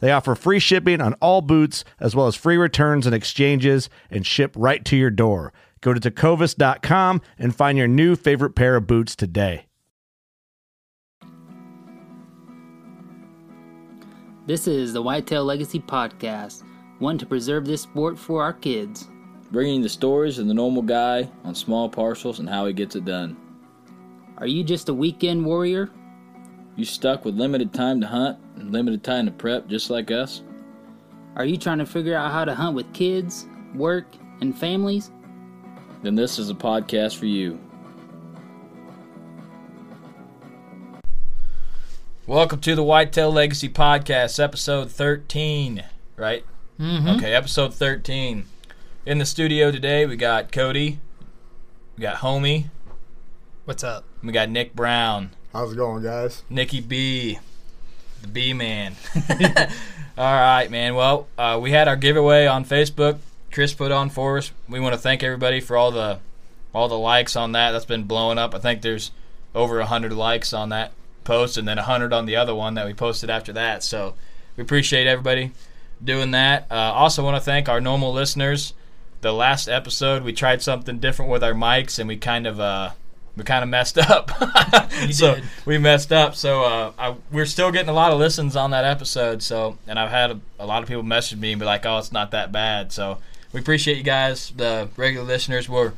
They offer free shipping on all boots, as well as free returns and exchanges, and ship right to your door. Go to tecovas.com and find your new favorite pair of boots today. This is the Whitetail Legacy Podcast, one to preserve this sport for our kids. bringing the stories of the normal guy on small parcels and how he gets it done. Are you just a weekend warrior? You stuck with limited time to hunt and limited time to prep just like us? Are you trying to figure out how to hunt with kids, work, and families? Then this is a podcast for you. Welcome to the Whitetail Legacy Podcast, episode 13, right? Mm-hmm. Okay, episode 13. In the studio today, we got Cody, we got Homie, What's up? we got Nick Brown, How's it going, guys? Nikki B, the B man. All right, man. Well, uh, we had our giveaway on Facebook. Chris put on for us. We want to thank everybody for all the all the likes on that. That's been blowing up. I think there's over hundred likes on that post, and then hundred on the other one that we posted after that. So we appreciate everybody doing that. Uh, also, want to thank our normal listeners. The last episode, we tried something different with our mics, and we kind of uh, we kind of messed up. so did. we messed up. So uh, I, we're still getting a lot of listens on that episode. So and I've had a, a lot of people message me and be like, "Oh, it's not that bad." So we appreciate you guys, the regular listeners. We're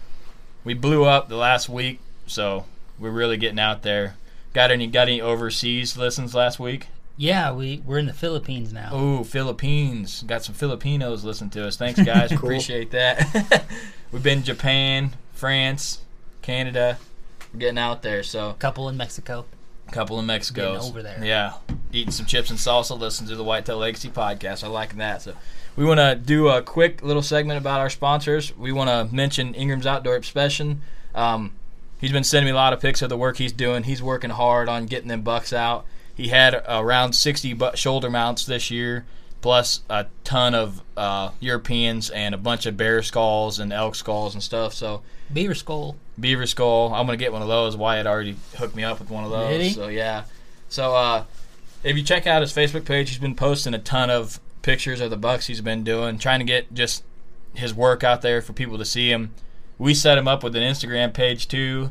we blew up the last week, so we're really getting out there. Got any got any overseas listens last week? Yeah, we, we're in the Philippines now. Oh, Philippines. Got some Filipinos listening to us. Thanks, guys. Appreciate that. We've been Japan, France, Canada. We're getting out there. So Couple in Mexico. a couple in Mexico. Over there. Yeah. Eating some chips and salsa, listening to the Whitetail Legacy podcast. I like that. So we want to do a quick little segment about our sponsors. We want to mention Ingram's Outdoor Obsession. Um, he's been sending me a lot of pics of the work he's doing. He's working hard on getting them bucks out. He had around 60 bu- shoulder mounts this year, plus a ton of uh, Europeans and a bunch of bear skulls and elk skulls and stuff. So Beaver Skull. Beaver skull. I'm gonna get one of those. Wyatt already hooked me up with one of those. So yeah. So uh, if you check out his Facebook page, he's been posting a ton of pictures of the bucks he's been doing, trying to get just his work out there for people to see him. We set him up with an Instagram page too,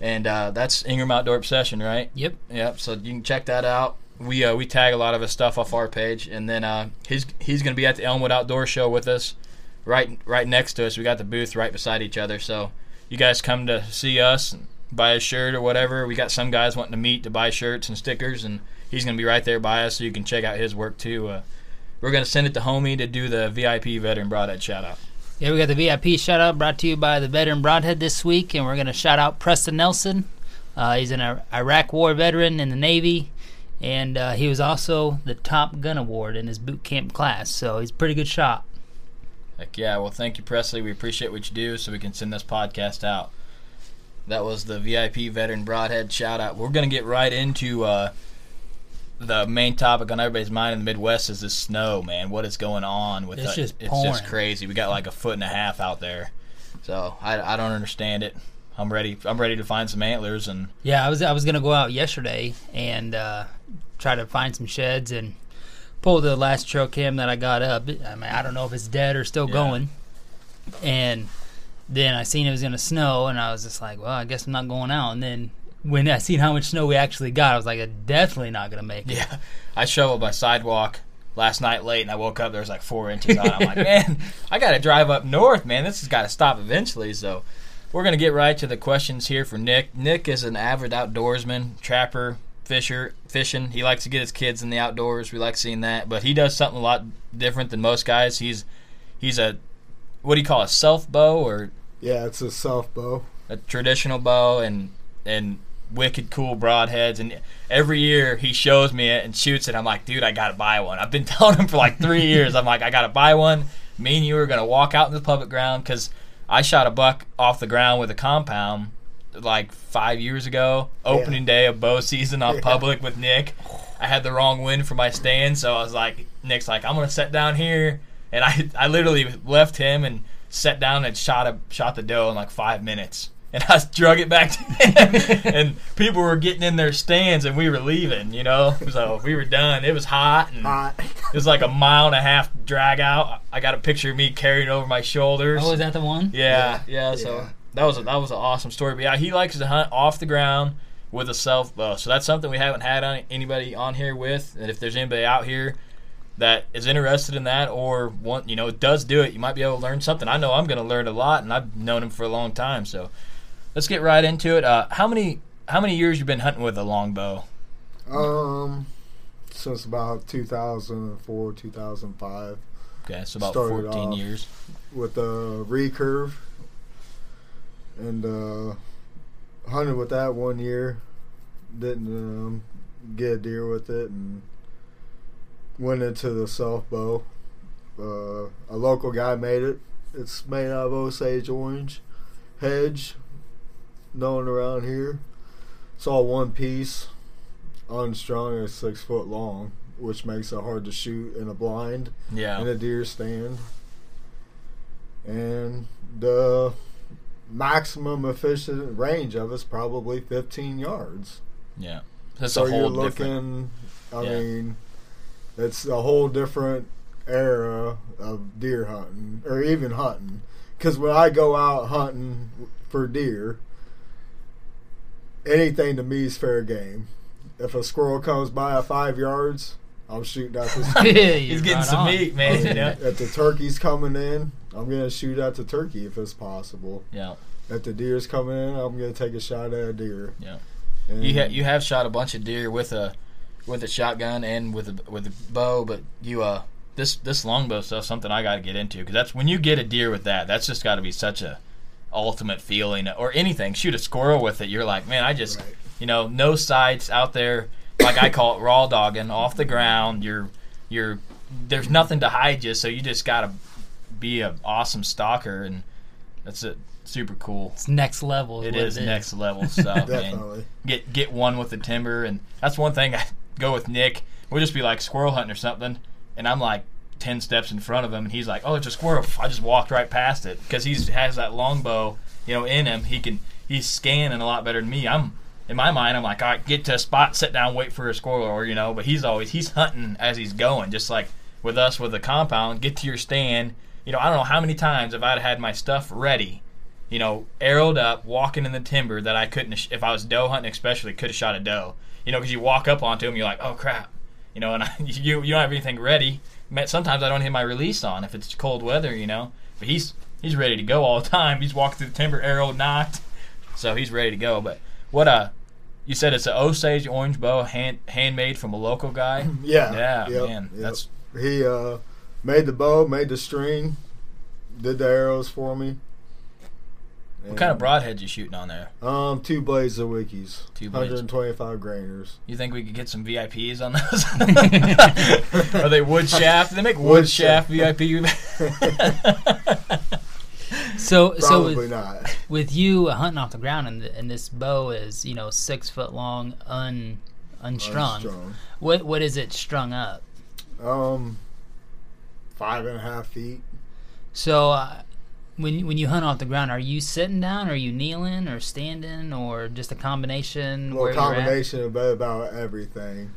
and uh, that's Ingram Outdoor Obsession, right? Yep. Yep. So you can check that out. We uh, we tag a lot of his stuff off our page, and then uh, he's he's gonna be at the Elmwood Outdoor Show with us, right right next to us. We got the booth right beside each other. So you guys come to see us, and buy a shirt or whatever. We got some guys wanting to meet to buy shirts and stickers, and he's gonna be right there by us, so you can check out his work too. Uh, we're gonna send it to Homie to do the VIP veteran broadhead shout out. Yeah, we got the VIP shout out brought to you by the veteran Broadhead this week, and we're going to shout out Preston Nelson. Uh, he's an Iraq War veteran in the Navy, and uh, he was also the top gun award in his boot camp class, so he's a pretty good shot. Heck yeah! Well, thank you, Presley. We appreciate what you do, so we can send this podcast out. That was the VIP veteran broadhead shout out. We're gonna get right into uh, the main topic on everybody's mind in the Midwest is the snow, man. What is going on with It's the- just it's just crazy. We got like a foot and a half out there, so I, I don't understand it. I'm ready. I'm ready to find some antlers and Yeah, I was I was gonna go out yesterday and uh, try to find some sheds and pull the last trail cam that I got up. I mean, I don't know if it's dead or still Yeah. going. And then I seen it was gonna snow, and I was just like, well, I guess I'm not going out. And then when I seen how much snow we actually got, I was like, I'm definitely not gonna make it. Yeah, I shoveled my sidewalk last night late, and I woke up there was like four inches on. it. I'm like, man, I got to drive up north, man. This has got to stop eventually. So we're gonna get right to the questions here for Nick. Nick is an avid outdoorsman, trapper, fisher, fishing. He likes to get his kids in the outdoors. We like seeing that, but he does something a lot different than most guys. He's he's a what do you call a self bow or Yeah, it's a self bow. a traditional bow and and wicked cool broadheads and every year he shows me it and shoots it i'm like dude i gotta buy one i've been telling him for like three years i'm like i gotta buy one me and you are gonna walk out in the public ground because i shot a buck off the ground with a compound like five years ago opening day of bow season on Yeah. public with nick i had the wrong wind for my stand so i was like nick's like i'm gonna sit down here and i i literally left him and sat down and shot a shot the doe in like five minutes and I drug it back to him, and people were getting in their stands, and we were leaving, you know. So we were done. It was hot, and Hot. it was like a mile and a half drag out. I got a picture of me carrying it over my shoulders. Oh, is that the one? yeah, yeah. So Yeah. That was a, that was an awesome story. But yeah, he likes to hunt off the ground with a self bow. So that's something we haven't had on anybody on here with. And if there's anybody out here that is interested in that or want you know does do it, you might be able to learn something. I know I'm going to learn a lot, and I've known him for a long time. So let's get right into it. Uh, how many how many years you've been hunting with a longbow? Um, since about 2004, 2005, Okay, so about Started 14 years. with a recurve, and uh, hunted with that one year. Didn't um, get a deer with it, and went into the self bow. Uh, a local guy made it. It's made out of Osage orange hedge, known around here. It's all one piece, unstrung, and six foot long, which makes it hard to shoot in a blind Yeah. in a deer stand. And the maximum efficient range of it's probably 15 yards. Yeah. That's so a you're whole different. looking, I Yeah. mean, it's a whole different era of deer hunting or even hunting. Because when I go out hunting for deer, anything to me is fair game. If a squirrel comes by at five yards, I'm shooting at the yeah, He's getting right some on. meat, man. You know? if the turkey's coming in, I'm gonna shoot at the turkey if it's possible. Yeah. If the deer's coming in, I'm gonna take a shot at a deer. Yeah. And You ha- you have shot a bunch of deer with a with a shotgun and with a with a bow, but you uh this this longbow stuff something I got to get into because that's when you get a deer with that. That's just got to be such a ultimate feeling or anything. Shoot a squirrel with it, you're like, man, I just Right. you know no sights out there. Like I call it raw dogging off the ground. You're you're there's nothing to hide you, so you just got to be an awesome stalker, and that's it. Super cool. It's next level. It what is next level stuff, man definitely. get get one with the timber, and that's one thing. I go with Nick. We'll just be like squirrel hunting or something, and I'm like ten steps in front of him, and he's like, "Oh, it's a squirrel." I just walked right past it because he has that longbow, you know, in him. He can he's scanning a lot better than me. I'm in my mind, I'm like, all right, get to a spot, sit down, wait for a squirrel, or you know. But he's always he's hunting as he's going, just like with us with the compound. Get to your stand. You know, I don't know how many times if I'd had my stuff ready you know, arrowed up, walking in the timber that I couldn't, if I was doe hunting especially, could have shot a doe. You know, because you walk up onto him, you're like, oh crap, you know, and I, you you don't have anything ready. Sometimes I don't hit my release on if it's cold weather, you know. But he's he's ready to go all the time. He's walking through the timber, arrow knocked, so he's ready to go. But what uh, you said it's an Osage orange bow, hand handmade from a local guy. Yeah. Yeah, yep, man, yep. that's he uh, made the bow, made the string, did the arrows for me. what kind of broadheads you shooting on there? Um, two blades of Zwickeys, Two blades. 125 grainers. You think we could get some VIPs on those? Are they wood shaft? They make wood, Wood shaft shaft. VIP. So so with, not. with you hunting off the ground and, th- and this bow is you know six foot long un unstrung. Unstrung. What what is it strung up? Um, five and a half feet. So uh, when when you hunt off the ground, are you sitting down, or are you kneeling, or standing, or just a combination? Well, where you're at? combination of about everything.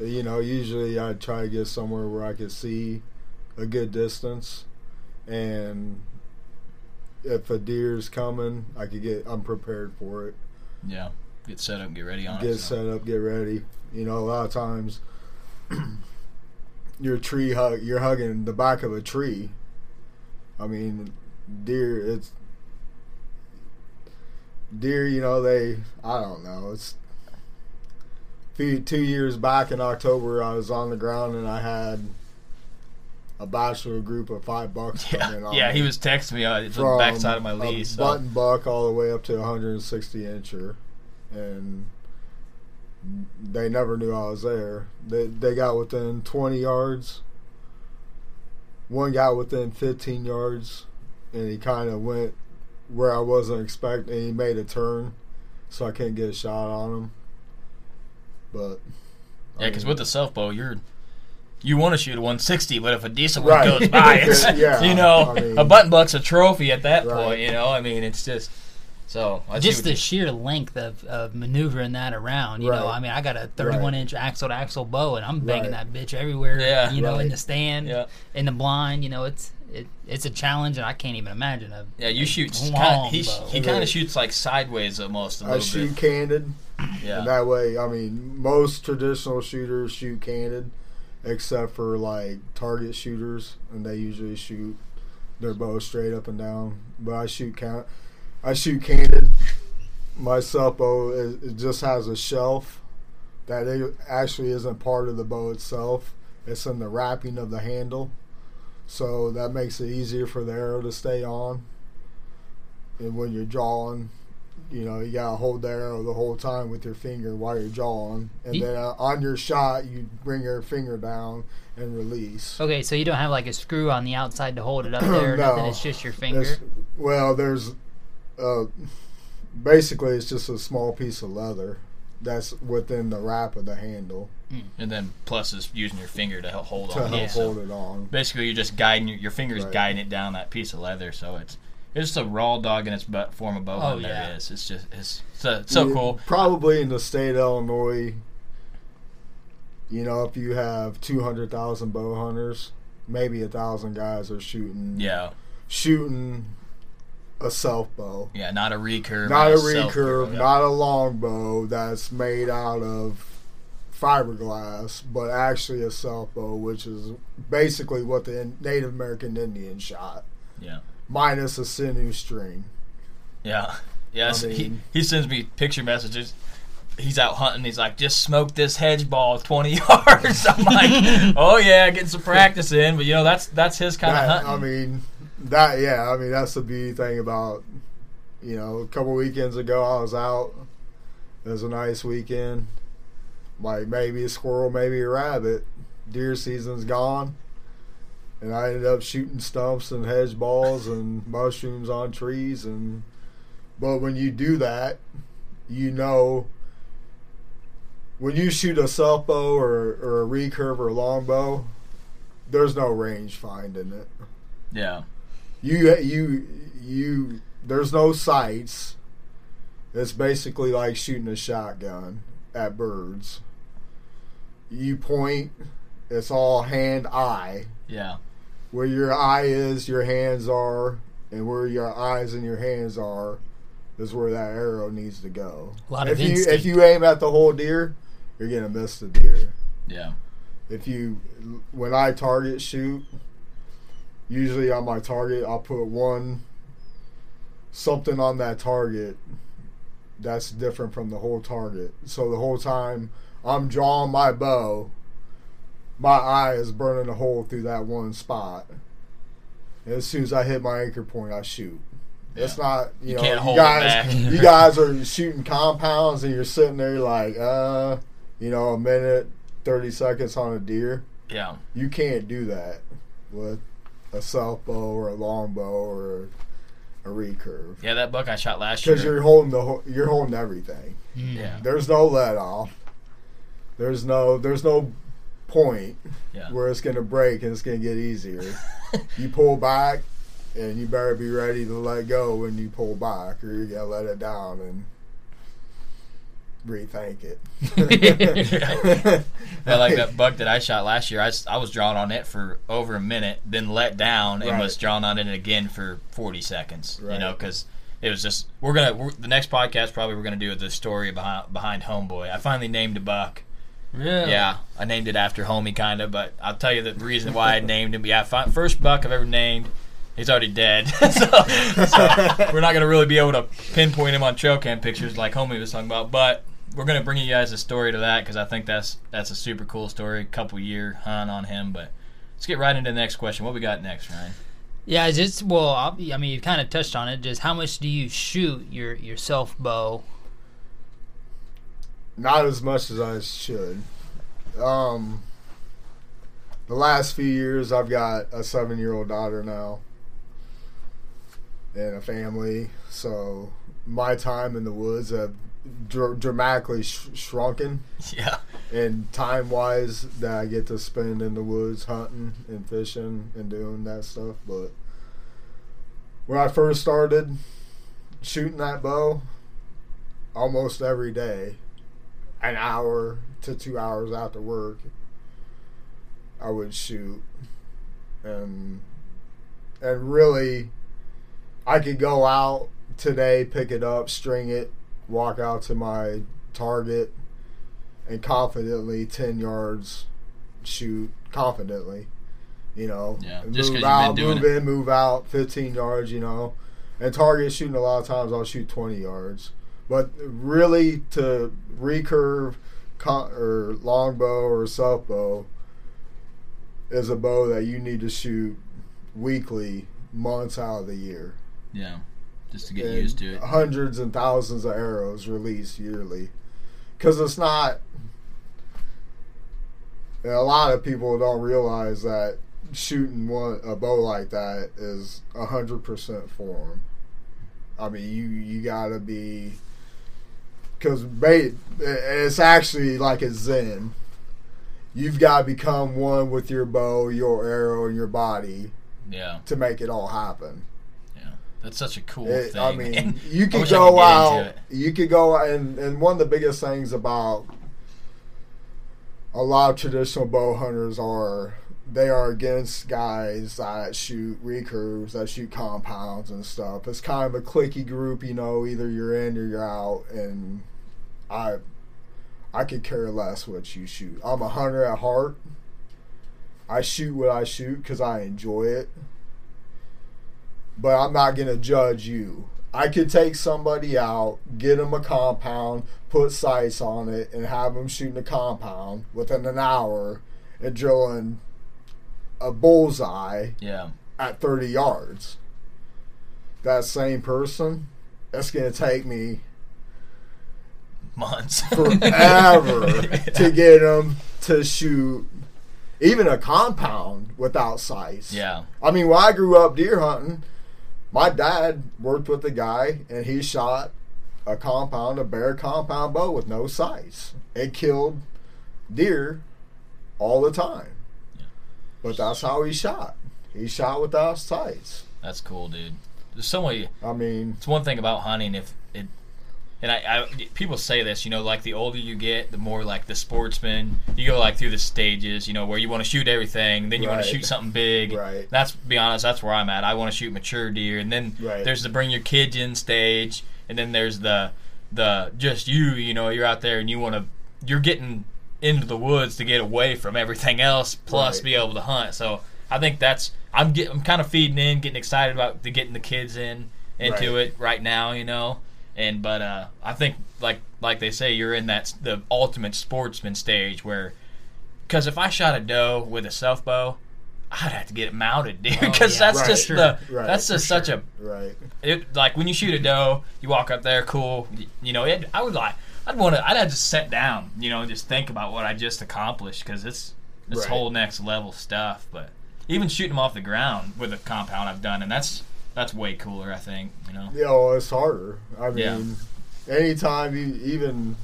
You know, usually I try to get somewhere where I can see a good distance, and if a deer's coming, I could get. I'm prepared for it. Yeah. Get set up, get ready on get it. so. set up, get ready. You know, a lot of times your tree hug, you're hugging the back of a tree. I mean, deer. It's deer. You know, they. I don't know. It's few, two years back in October. I was on the ground and I had a bachelor group of five bucks coming Yeah, on. yeah. He was texting me uh, on the backside of my a lease. So. button buck all the way up to 160 incher, and they never knew I was there. They they got within 20 yards. One got within 15 yards, and he kind of went where I wasn't expecting. He made a turn, so I couldn't get a shot on him. But Yeah, because with the self bow, you're you want to shoot a 160, but if a decent Right. one goes by, it's Yeah, you know I mean- a button buck's a trophy at that Right. point. You know, I mean, it's just so I just the sheer length of, of maneuvering that around. You know, I mean, I got a 31 Right. inch axle to axle bow, and I'm banging Right. that bitch everywhere. Yeah. you know, in the stand, yeah, in the blind. You know, it's it, it's a challenge, and I can't even imagine a yeah. You shoot long kind he bow. he kind of shoots like sideways almost a I little shoot bit. canted. Yeah, And that way, I mean, most traditional shooters shoot canted, except for like target shooters, and they usually shoot their bow straight up and down. But I shoot count. I shoot canted. My bow is, it just has a shelf that it actually isn't part of the bow itself. It's in the wrapping of the handle, so that makes it easier for the arrow to stay on. And when you're drawing, you know, you gotta hold the arrow the whole time with your finger while you're drawing, and Ye- then uh, on your shot, you bring your finger down and release. Okay, so you don't have like a screw on the outside to hold it up there or nothing. It's just your finger. Well, there's uh, basically it's just a small piece of leather that's within the wrap of the handle and then plus is using your finger to help hold to on. help it, so hold it on. basically, you're just guiding your, your fingers Right. guiding it down that piece of leather. So it's it's just a raw dog in its butt form of bow Oh, hunting. yeah. There is. It's just it's so, so You- cool. Probably in the state of Illinois, you know, if you have two hundred thousand bow hunters, maybe a thousand guys are shooting. Yeah, shooting a self bow. yeah. Not a recurve. Not a recurve, yeah. not a long bow that's made out of fiberglass, but actually a self bow, which is basically what the Native American Indian shot, Yeah. minus a sinew string. Yeah. Yes. I he, mean- he sends me picture messages. He's out hunting. He's like, just smoke this hedge ball 20 yards. I'm like, oh yeah, getting some practice in. But you know, that's that's his kind of hunting. I mean, that yeah, I mean that's the beauty thing about you know a couple weekends ago I was out. It was a nice weekend. Like maybe a squirrel, maybe a rabbit. Deer season's gone, and I ended up shooting stumps and hedge balls and mushrooms on trees. And but when you do that, you know. When you shoot a self bow or, or a recurve or a longbow, there's no range finding it. yeah. You you you there's no sights. It's basically like shooting a shotgun at birds. You point, it's all hand eye. Yeah. Where your eye is, your hands are, and where your eyes and your hands are is where that arrow needs to go. A lot if of you instinct. if you aim at the whole deer, you're gonna miss the deer. Yeah. if you when I target shoot, usually on my target I'll put one something on that target that's different from the whole target. So the whole time I'm drawing my bow, my eye is burning a hole through that one spot. And as soon as I hit my anchor point, I shoot. It's not you, You know you guys you guys are shooting compounds and you're sitting there like uh you know a minute thirty seconds on a deer. Yeah. You can't do that with a self bow or a long bow or a recurve Yeah. That buck I shot last year. because you're holding the whole, you're holding everything. Mm. yeah. There's no let off. There's no there's no point Yeah. where it's gonna break and it's gonna get easier. you pull back, and you better be ready to let go when you pull back, or you're gonna let it down and rethink it. Yeah, like that buck that I shot last year, I, I was drawn on it for over a minute, then let down and Right. was drawn on it again for 40 seconds. You know, because it was just we're gonna we're, the next podcast probably we're gonna do the story behind behind Homeboy. I finally named a buck. Really? Yeah, I named it after Homie, kind of, but I'll tell you the reason why I named him. Yeah, fi- first buck I've ever named. He's already dead, so, so we're not gonna really be able to pinpoint him on trail cam pictures like Homie was talking about. But we're gonna bring you guys a story to that because I think that's that's a super cool story. Couple year hunt on him, but let's get right into the next question. What we got next, Ryan? Yeah, just well, I'll- mean, you kind of touched on it. Just how much do you shoot your your self bow? Not as much as I should. Um, the last few years, I've got a seven-year-old daughter now, and a family. So my time in the woods have dr- dramatically sh- shrunken. Yeah, and time wise that I get to spend in the woods hunting and fishing and doing that stuff. But when I first started shooting that bow, almost every day, an hour to two hours after work, I would shoot, and and really, I could go out today, pick it up, string it, walk out to my target and confidently 10 yards shoot confidently you know. Yeah, And just 'cause move out doing move in move out 15 yards you know. And target shooting a lot of times i'll shoot 20 yards. But really to recurve con- or longbow or self bow is a bow that you need to shoot weekly months out of the year. Yeah, just to get used to it. Hundreds and thousands of arrows released yearly, because it's not. a lot of people don't realize that shooting one a bow like that is a hundred percent form. I mean, you you gotta be because it's actually like a zen. You've got to become one with your bow, your arrow, and your body Yeah, to make it all happen. That's such a cool It- thing. I mean, man. you could go out. You could go and and one of the biggest things about a lot of traditional bow hunters are they are against guys that shoot recurves, that shoot compounds and stuff. It's kind of a cliquey group, you know. Either you're in or you're out, and I I could care less what you shoot. I'm a hunter at heart. I shoot what I shoot because I enjoy it but I'm not going to judge you. I could take somebody out, get them a compound, put sights on it, and have them shooting a compound within an hour and drilling a bullseye Yeah, at 30 yards. That same person, that's going to take me months forever to get them to shoot even a compound without sights. Yeah, I mean, when I grew up deer hunting, my dad worked with a guy and he shot a compound, a bear compound bow with no sights. It killed deer all the time. Yeah. But that's how he shot. He shot without sights. that's cool, dude. There's so many. I mean, It's one thing about hunting if and I, I people say this, you know, like the older you get, the more like the sportsman. You go like through the stages, you know, where you want to shoot everything, then you want to shoot something big. Right. That's be honest, that's where I'm at. I want to shoot mature deer, and then Right. there's the bring your kids in stage, and then there's the the just you, you know, you're out there and you want to, you're getting into the woods to get away from everything else, plus Right. be able to hunt. So I think that's I'm get, I'm kind of feeding in, getting excited about the getting the kids in into Right. it right now, you know. And but uh, I think like like they say, you're in that the ultimate sportsman stage where, because if I shot a doe with a self bow, I'd have to get it mounted, dude. Oh, Because yeah, that's right, just sure. the Right, that's just such a right. it like when you shoot a doe, you walk up there, cool. y- You know, it, I would like I'd want to I'd have to sit down, you know, and just think about what I just accomplished because it's it's Right. whole next level stuff. But even shooting them off the ground with a compound I've done, and that's that's way cooler. I think you know. Yeah, know, it's harder. I Yeah. mean, anytime you even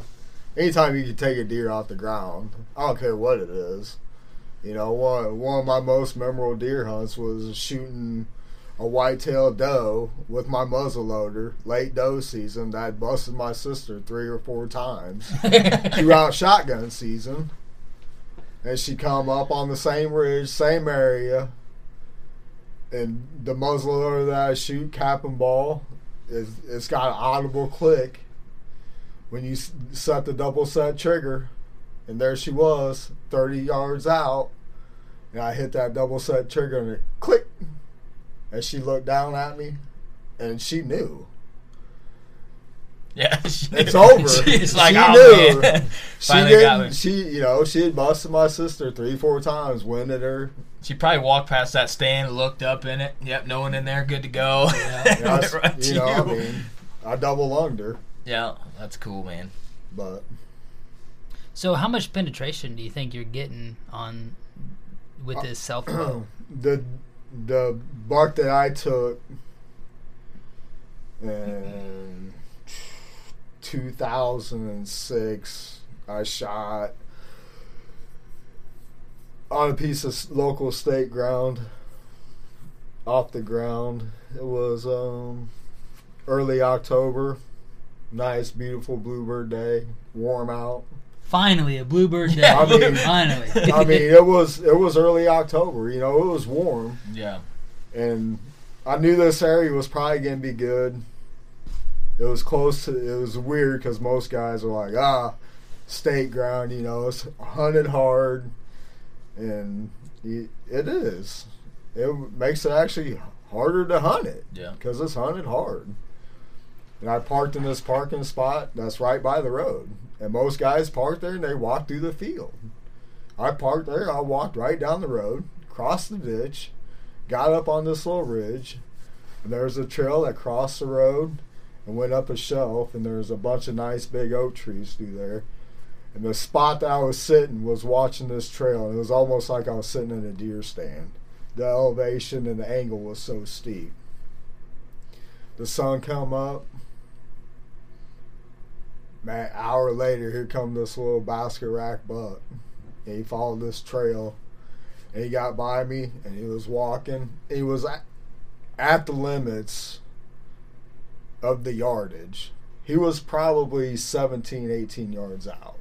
anytime you can take a deer off the ground, I don't care what it is. You know, one one of my most memorable deer hunts was shooting a white-tailed doe with my muzzle loader late doe season that busted my sister three or four times throughout shotgun season. And she come up on the same ridge, same area, and the muzzle loader that I shoot, cap and ball, is it's got an audible click when you set the double set trigger, and there she was, thirty yards out, and I hit that double set trigger and it click, and she looked down at me, and she knew. Yeah, she- It's over. She's like, She oh knew. man, She finally got didn't. me. She, you know, she had busted my sister three, four times, winded her. She probably walked past that stand, looked up in it. Yep, no one in there, good to go. Yeah, I Went right to you know, I mean, I double lunged her, yeah, that's cool, man. but So, how much penetration do you think you're getting on with this self bow? Uh, the the buck that I took in 2006, I shot on a piece of local state ground off the ground. It was um, early October, nice, beautiful bluebird day, warm out. Finally, a bluebird day. I mean- Finally. I mean, it was it was early October. You know, it was warm. Yeah, and I knew this area was probably gonna be good. It was close to. It was weird because most guys are like, ah, state ground. You know, it's hunted hard, and it is. It makes it actually harder to hunt it yeah. because it's hunted hard. And I parked in this parking spot that's right by the road, and most guys park there and they walk through the field. I parked there. I walked right down the road, crossed the ditch, got up on this little ridge, and there's a trail that crossed the road and went up a shelf, and there's a bunch of nice big oak trees through there. And the spot that I was sitting was watching this trail, and it was almost like I was sitting in a deer stand. The elevation and the angle was so steep. The sun come up. Man, hour later, here come this little basket rack buck. And he followed this trail and he got by me and he was walking. He was at, at the limits of the yardage. He was probably 17, 18 yards out.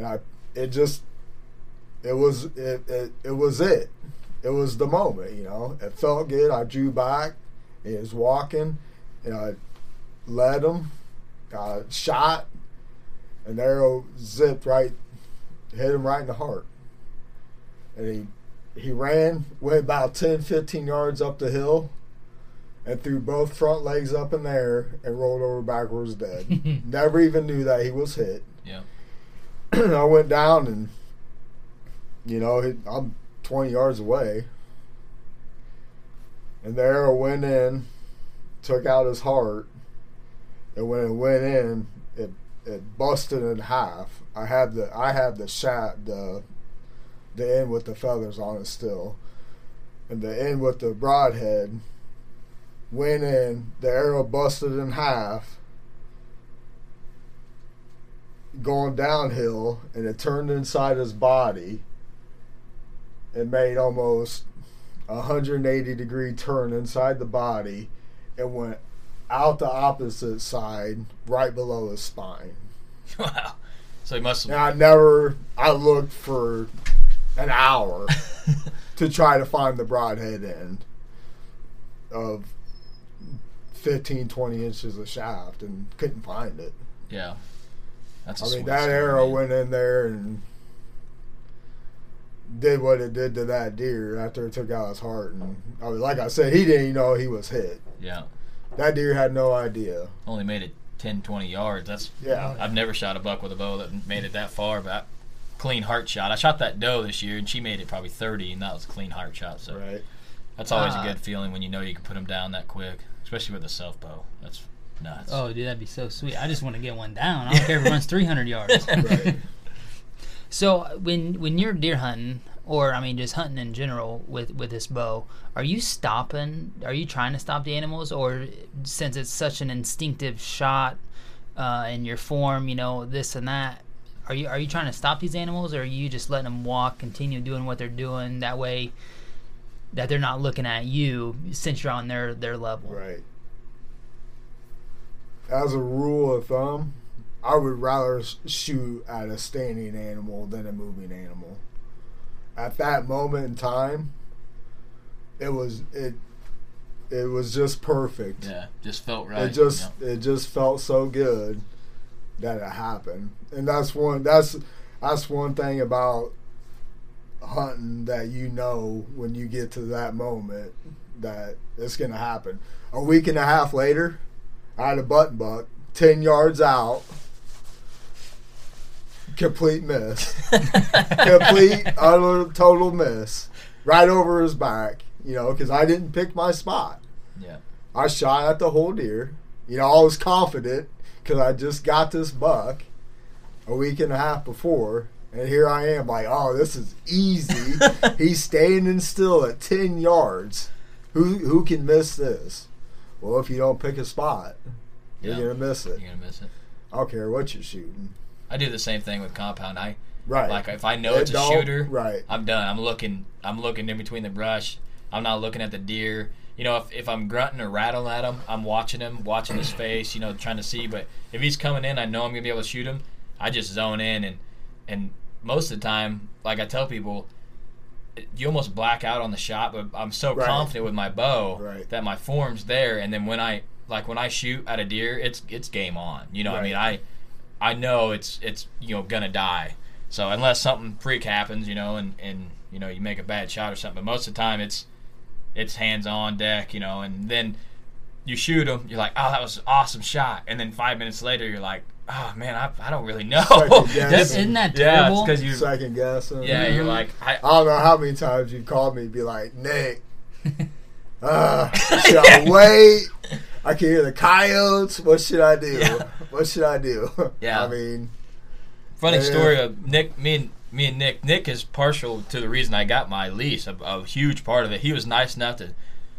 And I, it just, it was, it, it, it was it. It was the moment, you know. It felt good. I drew back. He was walking and I led him, got shot, An arrow zipped right, hit him right in the heart and he he ran, went about 10, 15 yards up the hill, and threw both front legs up in the air and rolled over backwards dead. Never even knew that he was hit. Yeah. I went down and, you know, he, I'm 20 yards away. And the arrow went in, took out his heart, and when it went in, it it busted in half. I had the I had the shot the the end with the feathers on it still, and the end with the broadhead went in. The arrow busted in half, going downhill, and it turned inside his body and made almost a 180 degree turn inside the body and went out the opposite side right below his spine. Wow. So he must have. I never, I looked for an hour to try to find the broadhead end of 15, 20 inches of shaft and couldn't find it. Yeah. That's. a I mean, that story, arrow man. went in there and did what it did to that deer after it took out his heart. And I mean, like I said, he didn't even know he was hit. Yeah. That deer had no idea. Only made it 10, 20 yards. That's. Yeah. I've never shot a buck with a bow that made it that far, but I, clean heart shot. I shot that doe this year, and she made it probably 30, and that was a clean heart shot. So Right. that's always Ah. a good feeling when you know you can put them down that quick, especially with a self bow. That's nuts. Oh, dude, that'd be so sweet. I just want to get one down. I don't care if it runs 300 yards. Right. So when when you're deer hunting, or I mean just hunting in general with with this bow, are you stopping? Are you trying to stop the animals, or since it's such an instinctive shot, uh, and your form, you know, this and that. Are you are you trying to stop these animals, or are you just letting them walk, continue doing what they're doing? That way, that they're not looking at you since you're on their their level. Right. As a rule of thumb, I would rather shoot at a standing animal than a moving animal. At that moment in time, it was it it was just perfect. Yeah, just felt right. it just know? it just felt so good that it happened and that's one that's that's one thing about hunting that you know when you get to that moment that it's gonna happen a week and a half later i had a button buck 10 yards out complete miss complete utter total miss right over his back you know because i didn't pick my spot yeah. I shot at the whole deer. You know, I was confident because I just got this buck a week and a half before, and here I am, like, oh, this is easy. He's standing still at ten yards. Who who can miss this? Well, if you don't pick a spot, you're Yeah. gonna miss it. You're gonna miss it. I don't care what you're shooting. I do the same thing with compound. I Right. like if I know It it's a shooter, Right. I'm done. I'm looking. I'm looking in between the brush. I'm not looking at the deer. You know, if, if I'm grunting or rattling at him, I'm watching him, watching his face. You know, trying to see. But if he's coming in, I know I'm gonna be able to shoot him. I just zone in and and most of the time, like I tell people, you almost black out on the shot. But I'm so Right. confident with my bow Right. that my form's there. And then when I like when I shoot at a deer, it's it's game on. You know, what I mean, I I know it's it's you know gonna die. So unless something freak happens, you know, and and you know you make a bad shot or something, but most of the time it's it's hands on deck, you know, and then you shoot them, you're like, oh, that was an awesome shot, and then five minutes later you're like, oh man, I, I don't really know. Second guess. Just- Isn't that yeah, it's terrible? because you Second guessing. yeah you're like I, I don't know how many times you've called me and be like, Nick, uh, should I wait? I can hear the coyotes. What should I do? Yeah. What should I do? Yeah. I mean, Funny Yeah. story of Nick. Me and me and Nick. Nick is partial to the reason I got my lease. A, a huge part of it. He was nice enough to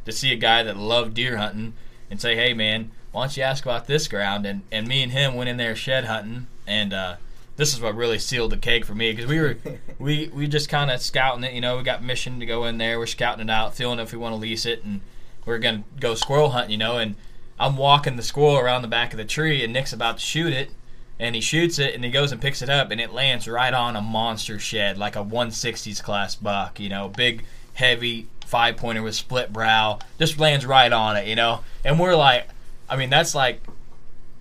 to see a guy that loved deer hunting and say, "Hey, man, why don't you ask about this ground?" And and me and him went in there shed hunting, and uh, this is what really sealed the cake for me because we were we we just kind of scouting it. You know, we got mission to go in there. We're scouting it out, feeling if we want to lease it, and we're gonna go squirrel hunting. You know, and I'm walking the squirrel around the back of the tree, and Nick's about to shoot it and he shoots it and he goes and picks it up and it lands right on a monster shed like a 160s class buck you know big heavy five pointer with split brow just lands right on it you know and we're like i mean that's like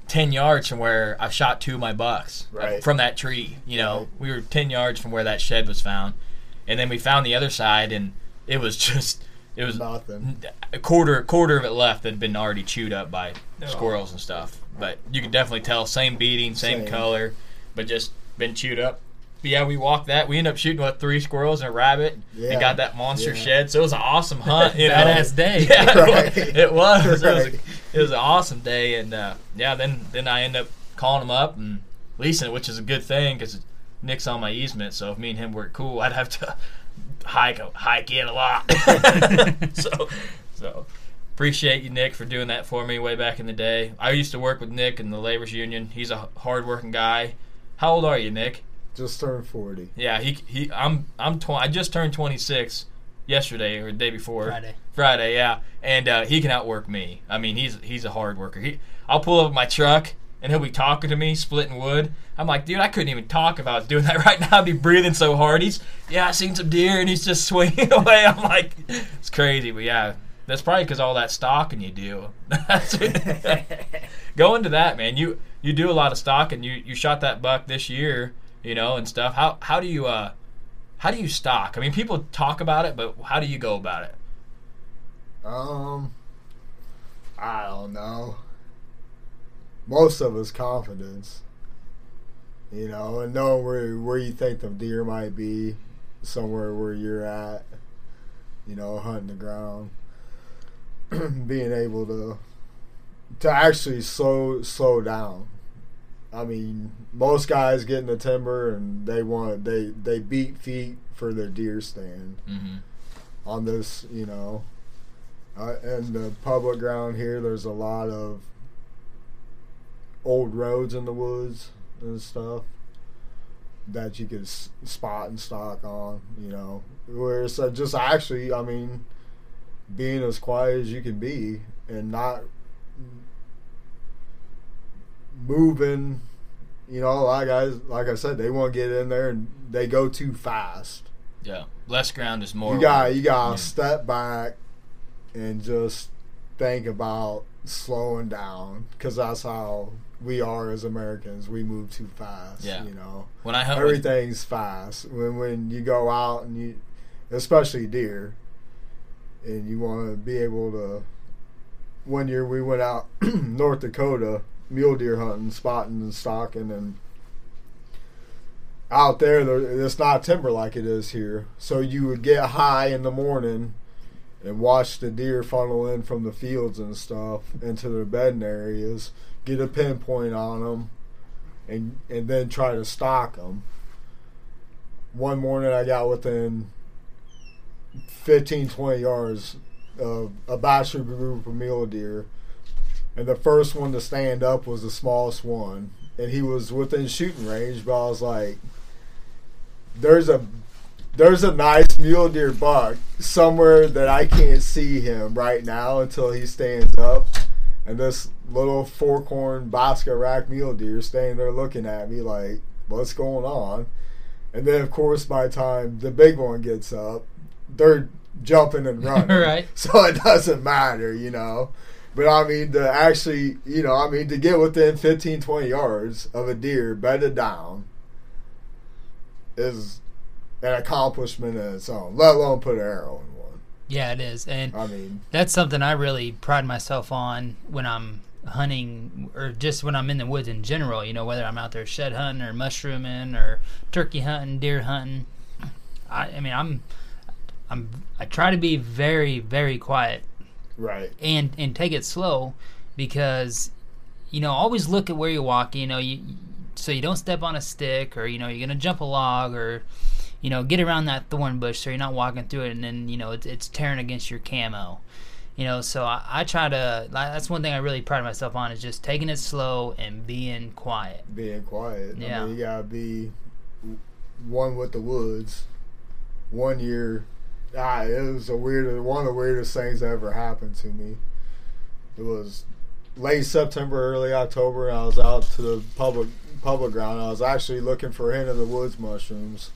10 yards from where i shot two of my bucks uh, Right. from that tree you know Right. we were 10 yards from where that shed was found and then we found the other side and it was just it was nothing. a quarter quarter of it left that had been already chewed up by squirrels and stuff. But you could definitely tell same beating, same, Same. color, but just been chewed up. But yeah, we walked that. We ended up shooting what three squirrels and a rabbit, Yeah. and got that monster Yeah. shed. So it was an awesome hunt. You know? Badass day. Yeah, Right. it was. It was, Right. a, it was an awesome day, and uh, yeah, then then I end up calling him up and leasing it, which is a good thing because Nick's on my easement. So if me and him were cool, I'd have to hike hike in a lot. so so appreciate you, Nick, for doing that for me way back in the day. I used to work with Nick in the labor's union. He's a hardworking guy. How old are you, Nick? Just turned forty. Yeah, he he. I'm I'm tw- I just turned 26 yesterday or the day before. Friday. Friday, yeah, and uh, he can outwork me. I mean, he's he's a hard worker. He, I'll pull up my truck and he'll be talking to me, splitting wood. I'm like, dude, I couldn't even talk if I was doing that right now. I'd be breathing so hard. He's, yeah, I seen some deer, and he's just swinging away. I'm like, it's crazy, but yeah, that's probably because all that stalking you do. Go into that, man. You you do a lot of stalking. You you shot that buck this year, you know, and stuff. How how do you uh how do you stock? I mean, people talk about it, but how do you go about it? Um, I don't know. Most of us confidence, you know, and knowing where where you think the deer might be, somewhere where you're at, you know, hunting the ground, being able to to actually slow slow down. I mean, most guys get in the timber and they want they they beat feet for their deer stand Mm-hmm. on this, you know. Uh, and the public ground here, there's a lot of old roads in the woods and stuff that you could s- spot and stock on. You know, where it's uh, just actually, I mean, being as quiet as you can be and not moving. You know, like I like I said, they want to get in there and they go too fast. Yeah, less ground is more. You got you got to Yeah. step back and just think about slowing down because that's how we are as Americans. We move too fast. Yeah. you know When I hunt with, everything's fast. When when you go out and you, especially deer, and you want to be able to. One year we went out North Dakota mule deer hunting, spotting and stalking, and out there it's not timber like it is here. So you would get high in the morning and watch the deer funnel in from the fields and stuff into their bedding areas, get a pinpoint on them, and and then try to stalk them. One morning I got within 15, 20 yards of a bachelor group of mule deer, and the first one to stand up was the smallest one, and he was within shooting range. But I was like, "There's a there's a nice mule deer buck somewhere that I can't see him right now until he stands up." And this little four horn Bosca rack mule deer standing there looking at me like, "What's going on?" And then, of course, by the time the big one gets up, they're jumping and running. Right. So it doesn't matter, you know. But I mean, to actually, you know, I mean, to get within 15, 20 yards of a deer bedded down is an accomplishment in its own, let alone put an arrow in one. Yeah, it is, and I mean, that's something I really pride myself on when I'm hunting or just when I'm in the woods in general. You know, whether I'm out there shed hunting or mushrooming or turkey hunting, deer hunting. I, I mean, I'm, I'm, I try to be very, very quiet right. and and take it slow because you know always look at where you're walking you know you so you don't step on a stick or you know you're gonna jump a log or you know get around that thorn bush so you're not walking through it and then you know it's, it's tearing against your camo you know so I, I try to that's one thing i really pride myself on is just taking it slow and being quiet Being quiet. I Yeah. mean, you gotta be one with the woods. One year, ah, it was a weird, one of the weirdest things that ever happened to me. It was late September, early October, and I was out to the public public ground. I was actually looking for hen of the woods mushrooms.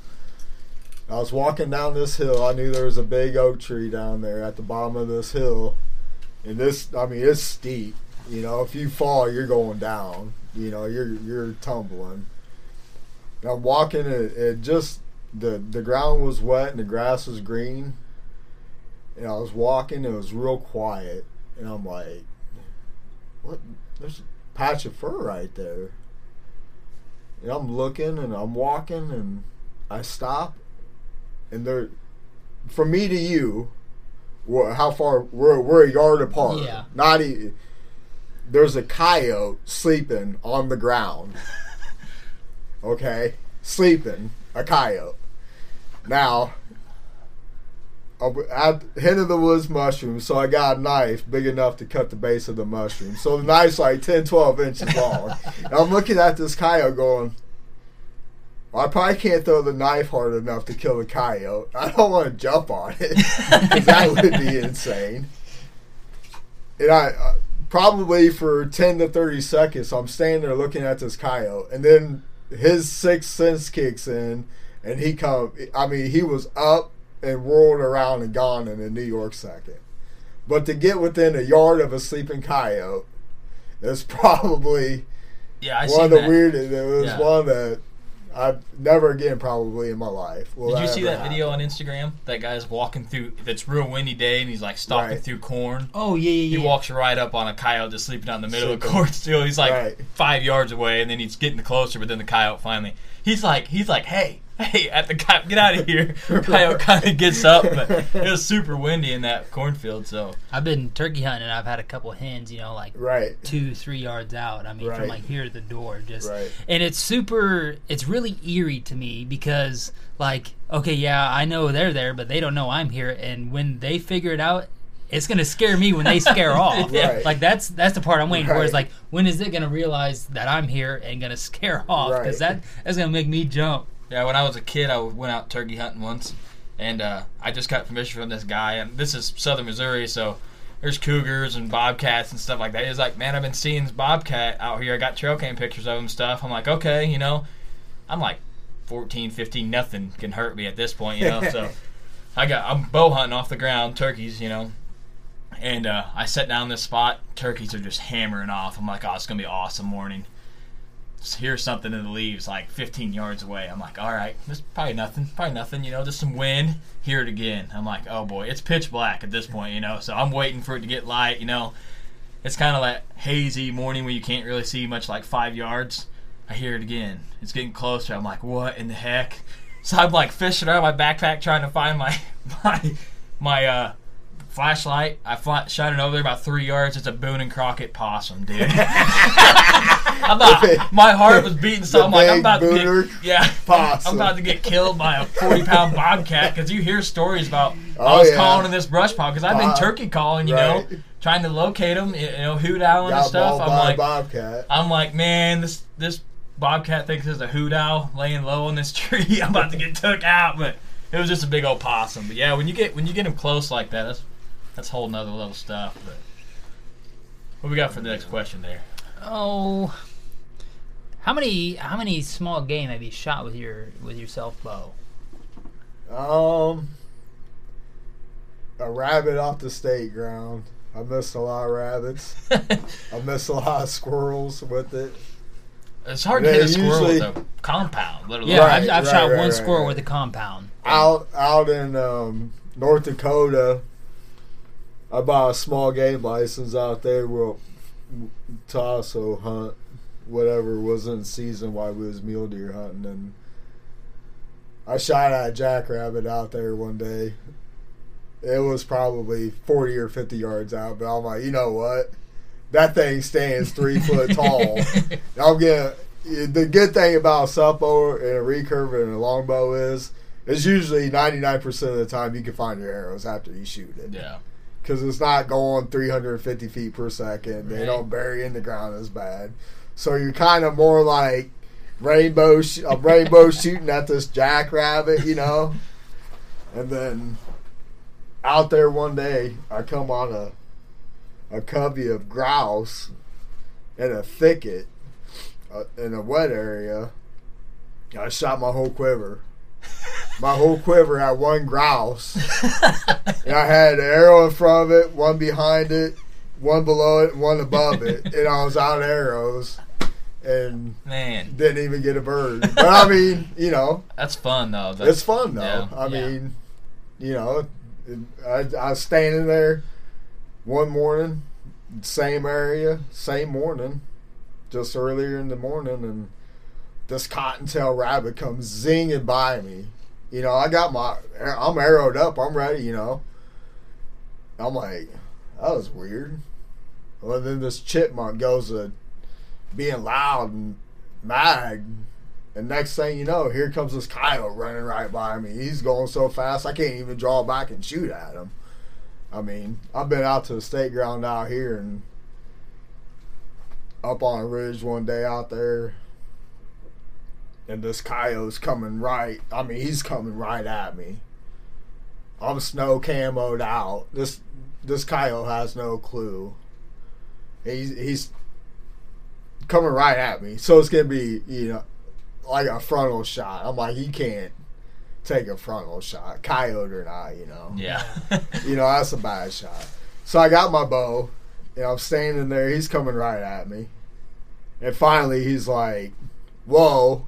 I was walking down this hill. I knew there was a big oak tree down there at the bottom of this hill, and this, I mean, it's steep. You know, if you fall, you're going down. You know, you're you're tumbling. And I'm walking. It, it just the the ground was wet and the grass was green. And I was walking. It was real quiet, and I'm like, "What? There's a patch of fur right there." And I'm looking and I'm walking and I stop, and there, from me to you, how far we're we're a yard apart. Yeah. Not e There's a coyote sleeping on the ground. okay, sleeping a coyote. Now, I hit of the woods mushroom, so I got a knife big enough to cut the base of the mushroom. So the knife's like 10, 12 inches long. and I'm looking at this coyote going, well, I probably can't throw the knife hard enough to kill the coyote. I don't want to jump on it. that would be insane. And I uh, probably for 10 to 30 seconds, I'm standing there looking at this coyote. And then his sixth sense kicks in, and he come. I mean, he was up and whirled around and gone in a New York second. But to get within a yard of a sleeping coyote is probably Yeah, I one of the that. weirdest. It was Yeah. one that I've never again probably in my life. will Did you see ever that video on. Instagram? That guy's walking through. That's real windy day, and he's like stalking Right. through corn. oh yeah yeah He yeah walks right up on a coyote just sleeping out in the middle of the Sleeping. cornfield. He's like Right. five yards away, and then he's getting closer. But then the coyote finally, he's like, he's like, hey, hey, at the cop, get out of here. coyote kind of gets up, but it was super windy in that cornfield. So i've been turkey hunting and i've had a couple hens you know like Right. two three yards out i mean Right. from like here to the door just Right. and it's super it's really eerie to me because like okay yeah i know they're there but they don't know i'm here and when they figure it out it's gonna scare me when they scare off. Right. Like that's that's the part I'm waiting for. Is like when is it gonna realize that I'm here and gonna scare off? Because Right. that that's gonna make me jump. Yeah, when I was a kid, I went out turkey hunting once, and uh, I just got permission from this guy. And this is Southern Missouri, so there's cougars and bobcats and stuff like that. He's like, "Man, I've been seeing this bobcat out here. I got trail cam pictures of him stuff." I'm like, "Okay, you know." I'm like 14, 15, nothing can hurt me at this point, you know. so I got I'm bow hunting off the ground, turkeys, you know. And uh, I set down this spot. Turkeys are just hammering off. I'm like, "Oh, it's gonna be an awesome morning." Hear something in the leaves like 15 yards away. I'm like, all right, this probably nothing, probably nothing, you know, just some wind. Hear it again. I'm like, oh boy, it's pitch black at this point, you know, so I'm waiting for it to get light, you know. It's kind of that hazy morning where you can't really see much, like five yards. I hear it again. It's getting closer. I'm like, what in the heck? So I'm like fishing around my backpack trying to find my my my uh, flashlight. I fly, shine it over there about three yards. It's a Boone and Crockett possum, dude. I'm not, my heart was beating, so The I'm like, I'm about to get, yeah, possum. I'm about to get killed by a 40 pound bobcat because you hear stories about I Oh, was yeah. calling in this brush pile because I've been Bob- turkey calling, you right. know, trying to locate them, you know, hoot owl and stuff. I'm like, bobcat. I'm like, man, this this bobcat thinks there's a hoot owl laying low on this tree. I'm about to get took out, but it was just a big old possum. But yeah, when you get when you get him close like that, that's that's whole nother little stuff. But what we got for the next question there? Oh, how many how many small game have you shot with your with your self bow? Um, a rabbit off the state ground. I missed a lot of rabbits. I missed a lot of squirrels with it. It's hard to Yeah, hit a squirrel usually- with a compound, literally. Yeah, Right, I've, I've right, shot right, one right, squirrel right. with a compound. Out out in um, North Dakota, I bought a small game license out there well, toss or hunt whatever was in season while we was mule deer hunting and I shot at a jackrabbit out there one day. It was probably forty or fifty yards out, but I'm like, you know what? That thing stands three foot tall. I'm getting the good thing about a self bow and a recurve and a longbow is is usually 99% of the time you can find your arrows after you shoot it Yeah. Because it's not going 350 feet per second. They don't bury in the ground as bad, so you're kind of more like rainbow sh- a rainbow shooting at this jackrabbit, you know. And then out there one day, I come on a a covey of grouse in a thicket uh, in a wet area. I shot my whole quiver. My whole quiver had one grouse. And I had an arrow in front of it, one behind it, one below it, one above it. And I was out of arrows and Man, didn't even get a bird. But I mean, you know, that's fun though. That's, it's fun though. yeah, I yeah. mean, you know, I, I was standing there one morning, same area, same morning, just earlier in the morning, and this cottontail rabbit comes zinging by me. You know, I got my, I'm arrowed up, I'm ready. You know, I'm like, that was weird. Well, then this chipmunk goes to being loud and mad. And next thing you know, here comes this coyote running right by me. He's going so fast, I can't even draw back and shoot at him. I mean, I've been out to the state ground out here and up on a ridge one day out there, and this coyote's coming right. I mean, he's coming right at me. I'm snow camoed out. This this coyote has no clue. He's he's coming right at me. So it's gonna be, you know, like a frontal shot. I'm like, he can't take a frontal shot, coyote or not, you know. Yeah. You know, that's a bad shot. So I got my bow, and I'm standing there. He's coming right at me, and finally he's like, "Whoa,"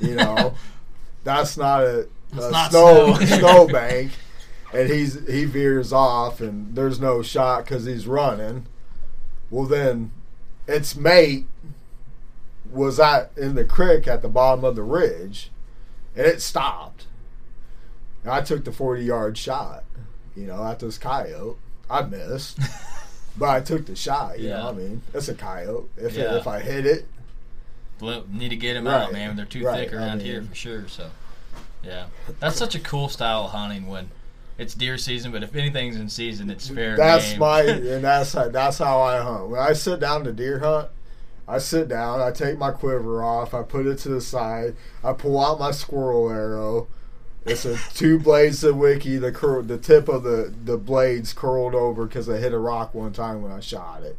you know, that's not a, a not snow snow. snow bank. And he's he veers off, and there's no shot because he's running. Well, then its mate was at in the creek at the bottom of the ridge, and it stopped. And I took the 40 yard shot, you know, at this coyote. I missed, but I took the shot. You know, what I mean, it's a coyote. If Yeah. if I hit it, need to get them Right, out, man. They're too right, thick I around mean- here for sure. So, yeah, that's such a cool style of hunting when it's deer season, but if anything's in season, it's fair. That's game. my and that's how, that's how I hunt. When I sit down to deer hunt, I sit down, I take my quiver off, I put it to the side, I pull out my squirrel arrow. It's a two blade Zwickey. The cur- the tip of the the blades curled over because I hit a rock one time when I shot it.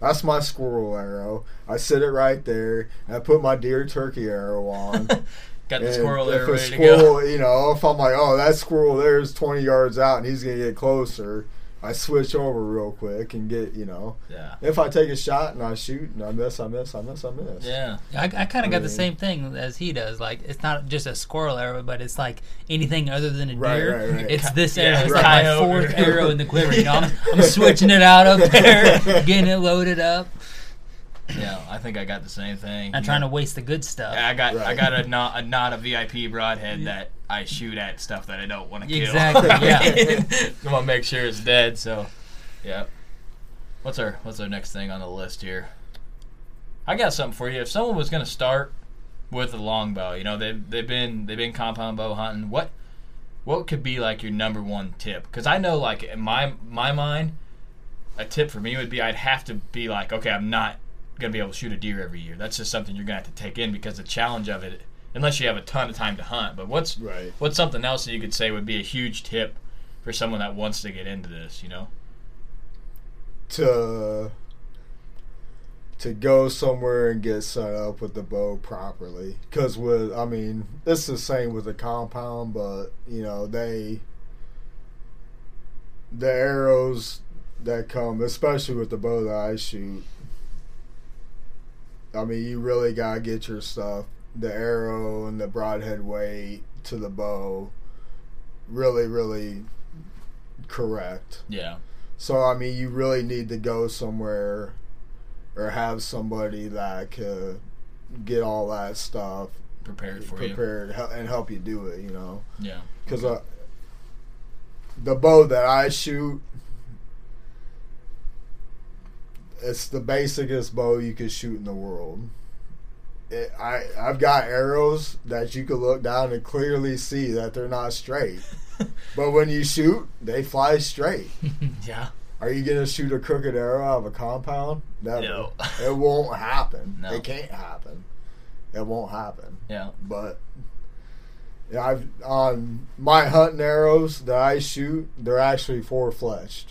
That's my squirrel arrow. I sit it right there. And I put my deer turkey arrow on. got the And squirrel if there a to squirrel, go. you know, if I'm like, oh, that squirrel there is 20 yards out and he's gonna get closer, I switch over real quick and get, you know, Yeah, if I take a shot and I shoot and I miss, I miss, I miss, I miss. yeah, I, I kind of got the same thing as he does. Like, it's not just a squirrel arrow, but it's like anything other than a Right, deer. right, right. It's this Yeah, arrow. It's right. like my fourth arrow in the quiver. You know, I'm, I'm switching it out up there, getting it loaded up. Yeah. I think I got the same thing. Not trying to waste the good stuff. Yeah, I got I got a not a not a VIP broadhead that I shoot at stuff that I don't want to kill. Exactly, yeah. I want to make sure it's dead. So, yeah. What's our What's our next thing on the list here? I got something for you. If someone was gonna start with a longbow, you know they've they've been they've been compound bow hunting. What what could be like your number one tip? Because I know like in my my mind, a tip for me would be I'd have to be like, okay, I'm not gonna be able to shoot a deer every year. That's just something you're gonna have to take in because the challenge of it, unless you have a ton of time to hunt. But what's Right. what's something else that you could say would be a huge tip for someone that wants to get into this? You know, To to go somewhere and get set up with the bow properly. Because with, I mean, it's the same with the compound, but you know they the arrows that come, especially with the bow that I shoot. I mean, you really gotta get your stuff, the arrow and the broadhead weight to the bow, really, really correct. yeah, So I mean, you really need to go somewhere, or have somebody that could get all that stuff prepared for you. prepared hel- and help you do it. You know, Yeah, because uh, the bow that I shoot, it's the basicest bow you could shoot in the world. It, I I've got arrows that you can look down and clearly see that they're not straight, but when you shoot, they fly straight. yeah, Are you gonna shoot a crooked arrow out of a compound? Never. No. it won't happen. No. It can't happen. It won't happen. yeah, But yeah, I've on my hunting arrows that I shoot, they're actually four fletched.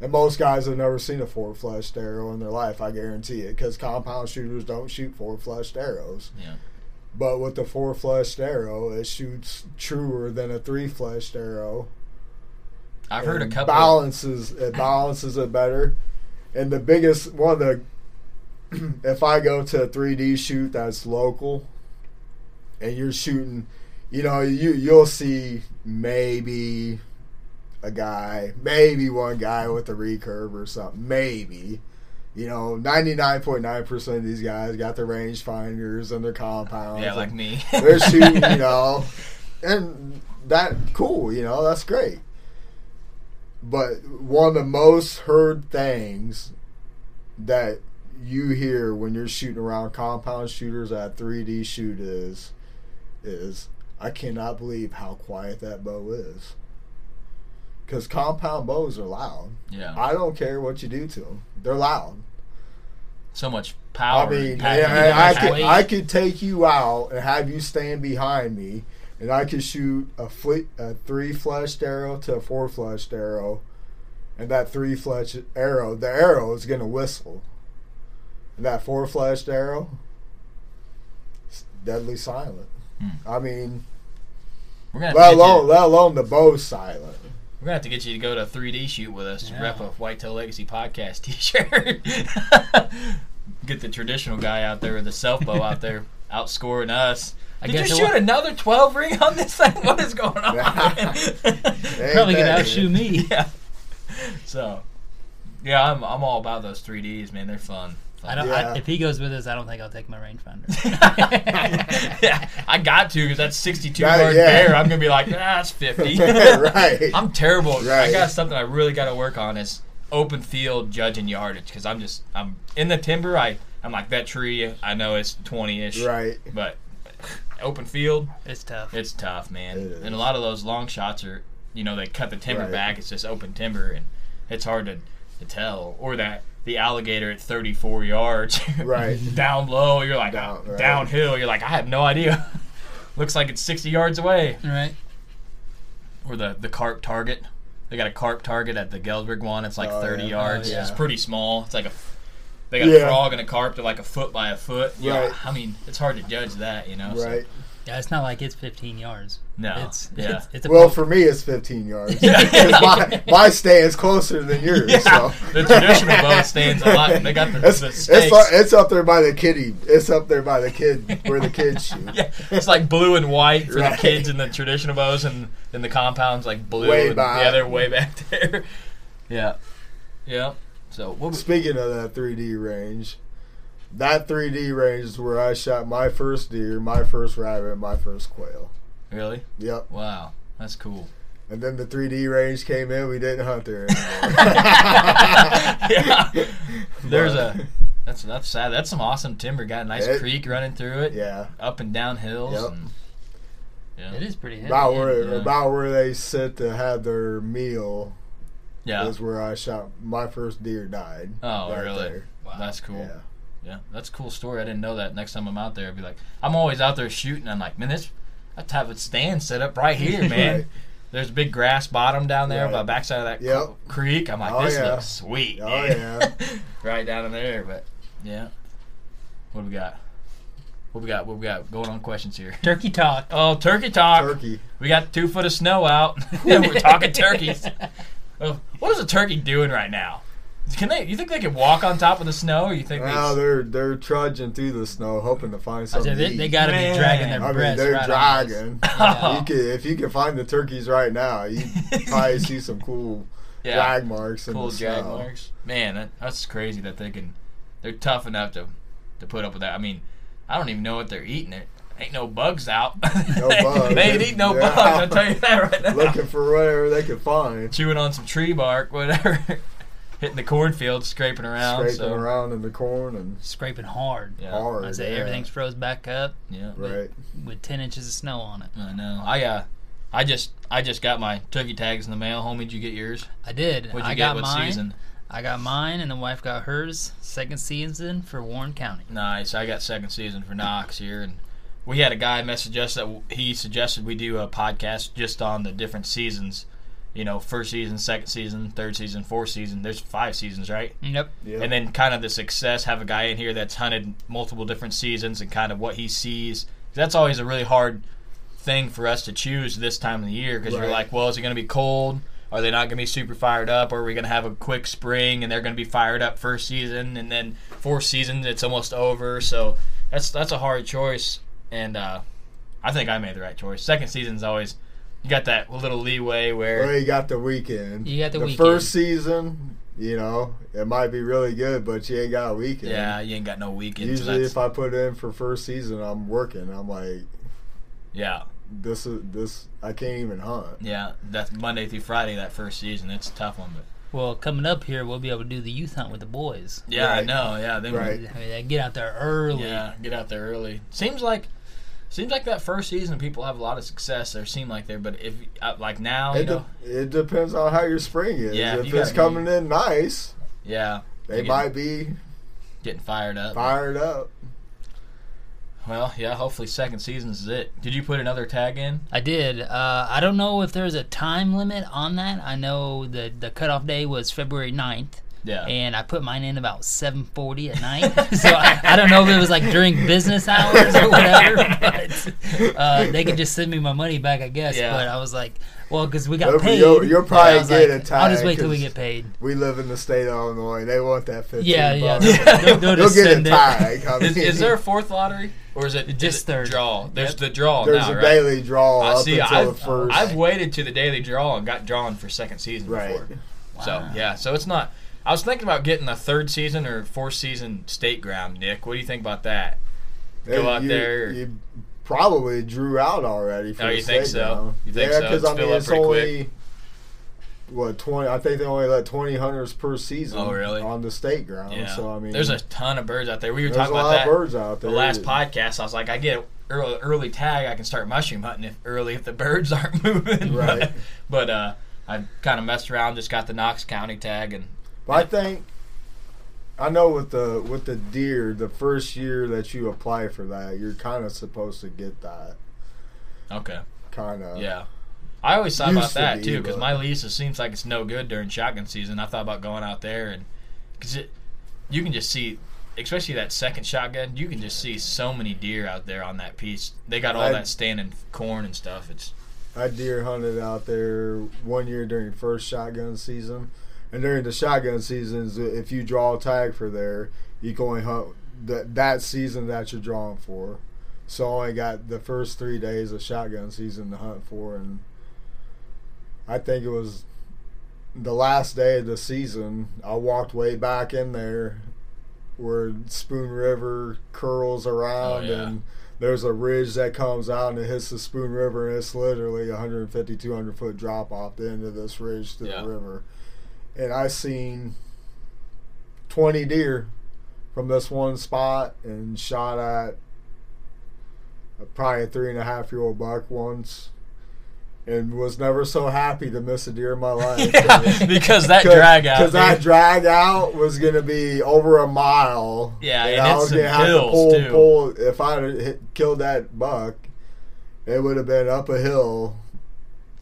And most guys have never seen a four-fletched arrow in their life. I guarantee it, because compound shooters don't shoot four-fletched arrows. yeah. But with the four fletched arrow, it shoots truer than a three fletched arrow I've heard a couple. balances it balances it better. And the biggest one of the if I go to a 3D shoot that's local and you're shooting, you know, you you'll see maybe a guy, maybe one guy with a recurve or something, maybe. You know, 99.9% of these guys got their range finders and their compounds. yeah, like me. they're shooting, you know, and that cool, you know, that's great. But one of the most heard things that you hear when you're shooting around compound shooters at 3D shoot is is I cannot believe how quiet that bow is. Cuz compound bows are loud. yeah, I don't care what you do to them. They're loud. so much power. I mean, yeah, I, I could weight. I could take you out and have you stand behind me, and I could shoot a fle- a three fletched arrow to a four fletched arrow, and that three fletched arrow, the arrow is gonna whistle, and that four fletched arrow, it's deadly silent. Hmm. I mean, We're gonna have to let alone let alone the bow's silent. We're gonna have to get you to go to a 3D shoot with us to Yeah. rep a Whitetail Legacy podcast T-shirt. get the traditional guy out there with the self bow out there outscoring us. I Did guess you it shoot wa- another 12 ring on this thing? What is going on? man? Probably gonna outshoot me. yeah. So, yeah, I'm I'm all about those 3Ds, man. They're fun. I don't. Yeah. I, if he goes with us, I don't think I'll take my rangefinder. yeah, I got to because that's 62 That- yard yeah. bear. I'm gonna be like, ah, that's 50. right. I'm terrible. I got something I really got to work on is open field judging yardage because I'm just I'm in the timber. I I'm like that tree. I know it's 20 ish, right. but open field it's tough. it's tough, man. It is. And a lot of those long shots are you know they cut the timber Right. back. It's just open timber, and it's hard to, to tell. Or that the alligator at 34 yards, Right. down low, you're like Down- right. downhill. You're like I have no idea. Looks like it's 60 yards away. Right. Or the the carp target. They got a carp target at the Galesburg one. It's like Oh, 30 yeah. yards. Oh, yeah. It's pretty small. It's like a they got a frog and a carp. They're like a foot by a foot. Yeah, Right. I mean, it's hard to judge that, you know. so- Right. Yeah, it's not like it's 15 yards. No. It's yeah. it's, it's a Well, for me, it's 15 yards. 'Cause my, my stand's closer than yours. Yeah, So. the traditional boat stands a lot. They got the, It's, the it's, stakes. like- it's up there by the kiddie. It's up there by the kid where the kids shoot. yeah, it's like blue and white for Right. the kids and the traditional bows, and in the compounds like blue. Way and, back. Yeah, they're way back there. yeah, yeah. So what? Was, Speaking of that 3D range, that 3D range is where I shot my first deer, my first rabbit, my first quail. really? Yep. Wow, that's cool. And then the 3D range came in. We didn't hunt there anymore. yeah. There's But, a. That's that's sad. That's some awesome timber. Got a nice It- creek running through it. Yeah. Up and down hills. Yep. And, yeah. It is pretty heavy. About where Yeah. about where they sit to have their meal Yeah. is where I shot my first deer died. Oh, right really? there. Wow. That's cool. Yeah. Yeah, that's a cool story. I didn't know that. Next time I'm out there, I'll be like, I'm always out there shooting. I'm like, man, this I have a stand set up right here, man. Right. There's a big grass bottom down there Right. by the backside of that Yep. c- creek. I'm like, Oh, this yeah. looks sweet. Oh, dude. yeah. right down in there, but yeah. What do we got? What we got? What we got? Going on questions here. Turkey talk. Oh, turkey talk. Turkey. We got two foot of snow out. We're talking turkeys. Oh, what is a turkey doing right now? Can they? You think they can walk on top of the snow, or you think Now they? they're they're trudging through the snow, hoping to find something. they, they got to be dragging their I mean, breasts they're right dragging. Yeah. You could, if you can find the turkeys right now, you probably see some cool Yeah. drag marks in cool the drag snow. marks. Man, that, that's crazy that they can. They're tough enough to to put up with that. I mean, I don't even know what they're eating. It ain't no bugs out. No they, bugs. they ain't eating no Yeah. bugs. I'll tell you that right now. Looking for whatever they can find, Chewing on some tree bark, whatever. Hitting the cornfield, scraping around. scraping so. around in the corn and Scraping hard. Yeah, hard. I say yeah. everything's froze back up yeah. right. with 10 inches of snow on it. I know. I uh, I just I just got my turkey tags in the mail. Homie, did you get yours? I did. What'd you I get? got what mine. season? I got mine, and the wife got hers. Second season for Warren County. Nice. I got second season for Knox here, and we had a guy message us that he suggested we do a podcast just on the different seasons. You know, first season, second season, third season, fourth season. There's five seasons, right? Yep. Yeah. And then kind of the success. Have a guy in here that's hunted multiple different seasons and kind of what he sees. That's always a really hard thing for us to choose this time of the year because you're like, well, is it going to be cold? Are they not going to be super fired up? Or are we going to have a quick spring and they're going to be fired up first season and then fourth season it's almost over? So that's that's a hard choice, and uh, I think I made the right choice. Second season's always you got that little leeway where Well, you got the weekend. You got the weekend. first season, you know, it might be really good, but you ain't got a weekend. yeah, you ain't got no weekend. Usually, that's, if I put in for first season, I'm working. I'm like, yeah, this is this. I can't even hunt. yeah, that's Monday through Friday that first season. It's a tough one, but Well, coming up here, we'll be able to do the youth hunt with the boys. yeah, I know. Yeah, they Right. I mean, they get out there early. Yeah, get out there early. Seems like seems like that first season people have a lot of success. There seem like there, but if uh, like now, you It, know, de- it depends on how your spring is. Yeah, if if you it's be- coming in nice, yeah, they get- might be getting fired up. fired up. Well, yeah, hopefully second season is it. Did you put another tag in? I did. Uh, I don't know if there's a time limit on that. I know that the cutoff day was February 9th. Yeah. And I put mine in about 7:40 at night, so I, I don't know if it was like during business hours or whatever. But uh, they could just send me my money back, I guess. Yeah. But I was like, well, because we got You'll- paid. you'll- you'll probably I was get like, a I'll just wait till we 'cause- get paid. We live in the state of Illinois. They want that fifteen. Yeah, yeah. bucks. They'll, they'll You'll get a send it. tag. I Is, is there a fourth lottery or is it Just is it third. draw? There's Yep. the draw There's now, a right? daily draw I up see. until I've, the first. I've waited to the daily draw and got drawn for second season right. before. So yeah, so it's not. I was thinking about getting a third season or fourth season state ground. Nick, what do you think about that? Go Hey, out you, there. You probably drew out already. For Oh, the you think so? ground. You think yeah, so? because I mean, it's only what twenty. I think they only let twenty hunters per season. Oh, really? On the state ground. Yeah. So I mean, there's a ton of birds out there. We were there's talking a about lot that of birds out there. the last podcast. I was like, I get early, early tag, I can start mushroom hunting if early if the birds aren't moving. Right. but but uh, I kind of messed around, just got the Knox County tag, and But I think I know with the with the deer, the first year that you apply for that, you're kind of supposed to get that okay, kind of. yeah. I always thought about to that be, too because my lease it seems like it's no good during shotgun season. I thought about going out there and because it you can just see. Especially that second shotgun, you can just see so many deer out there on that piece. They got all I- that standing corn and stuff. It's I deer hunted out there one year during first shotgun season, and during the shotgun seasons, if you draw a tag for there, you can only hunt that that season that you're drawing for. So I only got the first three days of shotgun season to hunt for, and I think it was the last day of the season. I walked way back in there where Spoon River curls oh, around, Oh, yeah. and there's a ridge that comes out and it hits the Spoon River, and it's literally a 150, 200 foot drop off the end of this ridge to Yeah. the river. And I seen 20 deer from this one spot and shot at probably a three and a half year old buck once. And was never so happy to miss a deer in my life. yeah, because that drag out. Because that drag out was going to be over a mile. Yeah, and and I was gonna have to pull, too. pull. If I had hit, killed that buck, it would have been up a hill.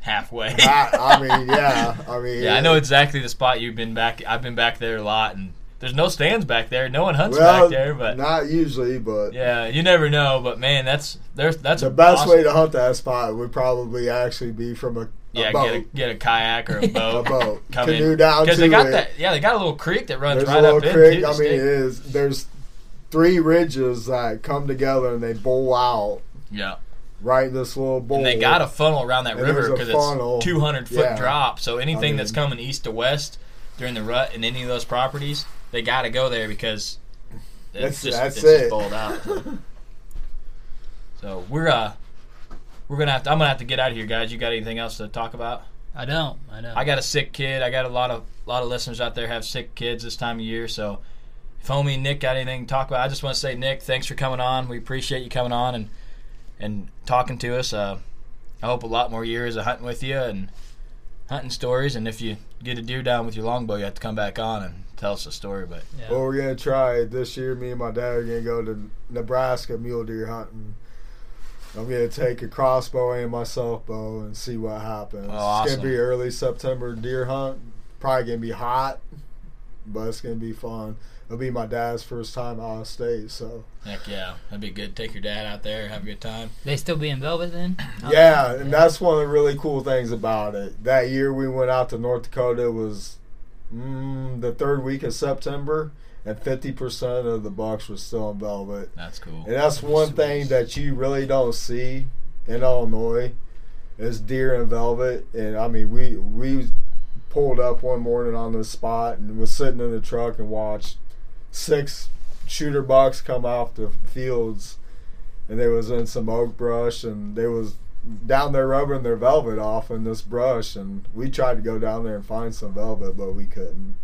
Halfway. I, I mean, yeah, I mean, yeah, I know exactly the spot you've been back. I've been back there a lot, and there's no stands back there. No one hunts Well, back there, but not usually, but yeah, you never know. But man, that's there's that's the best awesome. way to hunt that spot would probably actually be from a, a yeah boat. get a get a kayak or a boat. a boat. Come Canoe in down because they got it. that. Yeah, they got a little creek that runs There's right a little up creek. I mean, it is. There's three ridges that come together and they bowl out Yeah, right in this little bowl. and they got a funnel around that And river because funnel. it's 200 foot Yeah. drop. So anything I that's coming east to west during the rut in any of those properties, they got to go there because it's That's- just that's it's just it. bowled out. so we're uh we're gonna have to. I'm gonna have to get out of here, guys. You got anything else to talk about? I don't. I don't. I got a sick kid. I got a lot of lot of listeners out there have sick kids this time of year. So if homie Nick got anything to talk about, I just want to say Nick, thanks for coming on. We appreciate you coming on and and talking to us. Uh, I hope a lot more years of hunting with you and hunting stories. And if you get a deer down with your longbow, you have to come back on and tell us a story. But yeah. Well, we're gonna try this year. Me and my dad are gonna go to Nebraska mule deer hunting. I'm gonna take a crossbow and my self bow and see what happens. Oh, It's gonna be early September deer hunt. Probably gonna be hot, but it's gonna be fun. It'll be my dad's first time out of state, so heck yeah, that'd be good. Take your dad out there, have a good time. they still be in velvet then? yeah, and that's one of the really cool things about it. That year we went out to North Dakota was mm, the third week of September, and fifty percent of the bucks were still in velvet. That's cool. And that's one Sweet. thing that you really don't see in Illinois is deer in velvet. And I mean, we we pulled up one morning on the spot and was sitting in the truck and watched six shooter bucks come off the fields, and they was in some oak brush and they was down there rubbing their velvet off in this brush and we tried to go down there and find some velvet but we couldn't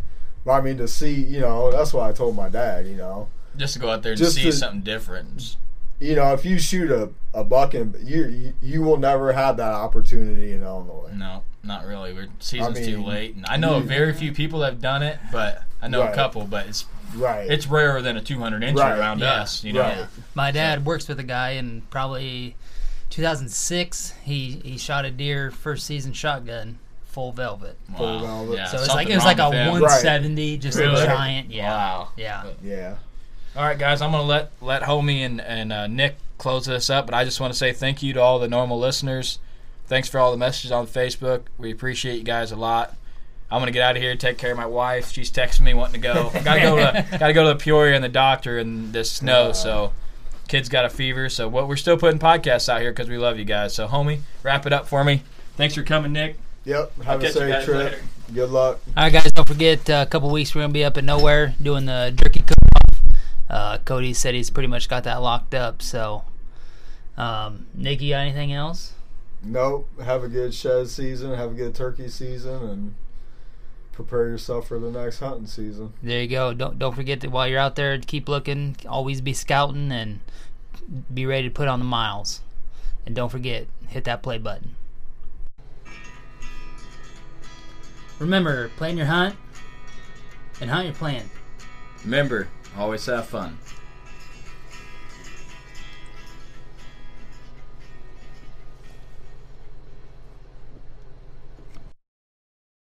but i mean to see you know that's what i told my dad you know Just to go out there and Just see to- something different. You know, if you shoot a, a buck and you, you you will never have that opportunity in Illinois. No, not really. We're season's I too late, and I know you- very few people have done it, but I know a couple. But it's Right. it's rarer than a 200 inch Right. around Yeah. us. You know, Right. My dad works with a guy in probably 2006. He he shot a deer first season shotgun, full velvet. Full velvet. Yeah, So it's something like it was like a wrong with 170, just Really? a giant. Yeah. Wow. Yeah. yeah. All right, guys, I'm gonna let let homie and and uh, Nick close this up, but I just want to say thank you to all the normal listeners. Thanks for all the messages on Facebook. We appreciate you guys a lot. I'm gonna get out of here, take care of my wife. She's texting me wanting to go. gotta go to gotta go to the Peoria and the doctor and this snow. So, kids got a fever. So, what we're still putting podcasts out here because we love you guys. So, homie, wrap it up for me. Thanks for coming, Nick. Yep. I'll Have a safe trip. later. Good luck. All right, guys. Don't forget. Uh, a couple weeks we're gonna be up at nowhere doing the jerky cook off. Uh, Cody said he's pretty much got that locked up. So, um, Nick, you got anything else? Nope. Have a good shed season. Have a good turkey season, and prepare yourself for the next hunting season. There you go. Don't don't forget that while you're out there, keep looking. Always be scouting and be ready to put on the miles. And don't forget, hit that play button. Remember, plan your hunt and hunt your plan. Remember, always have fun.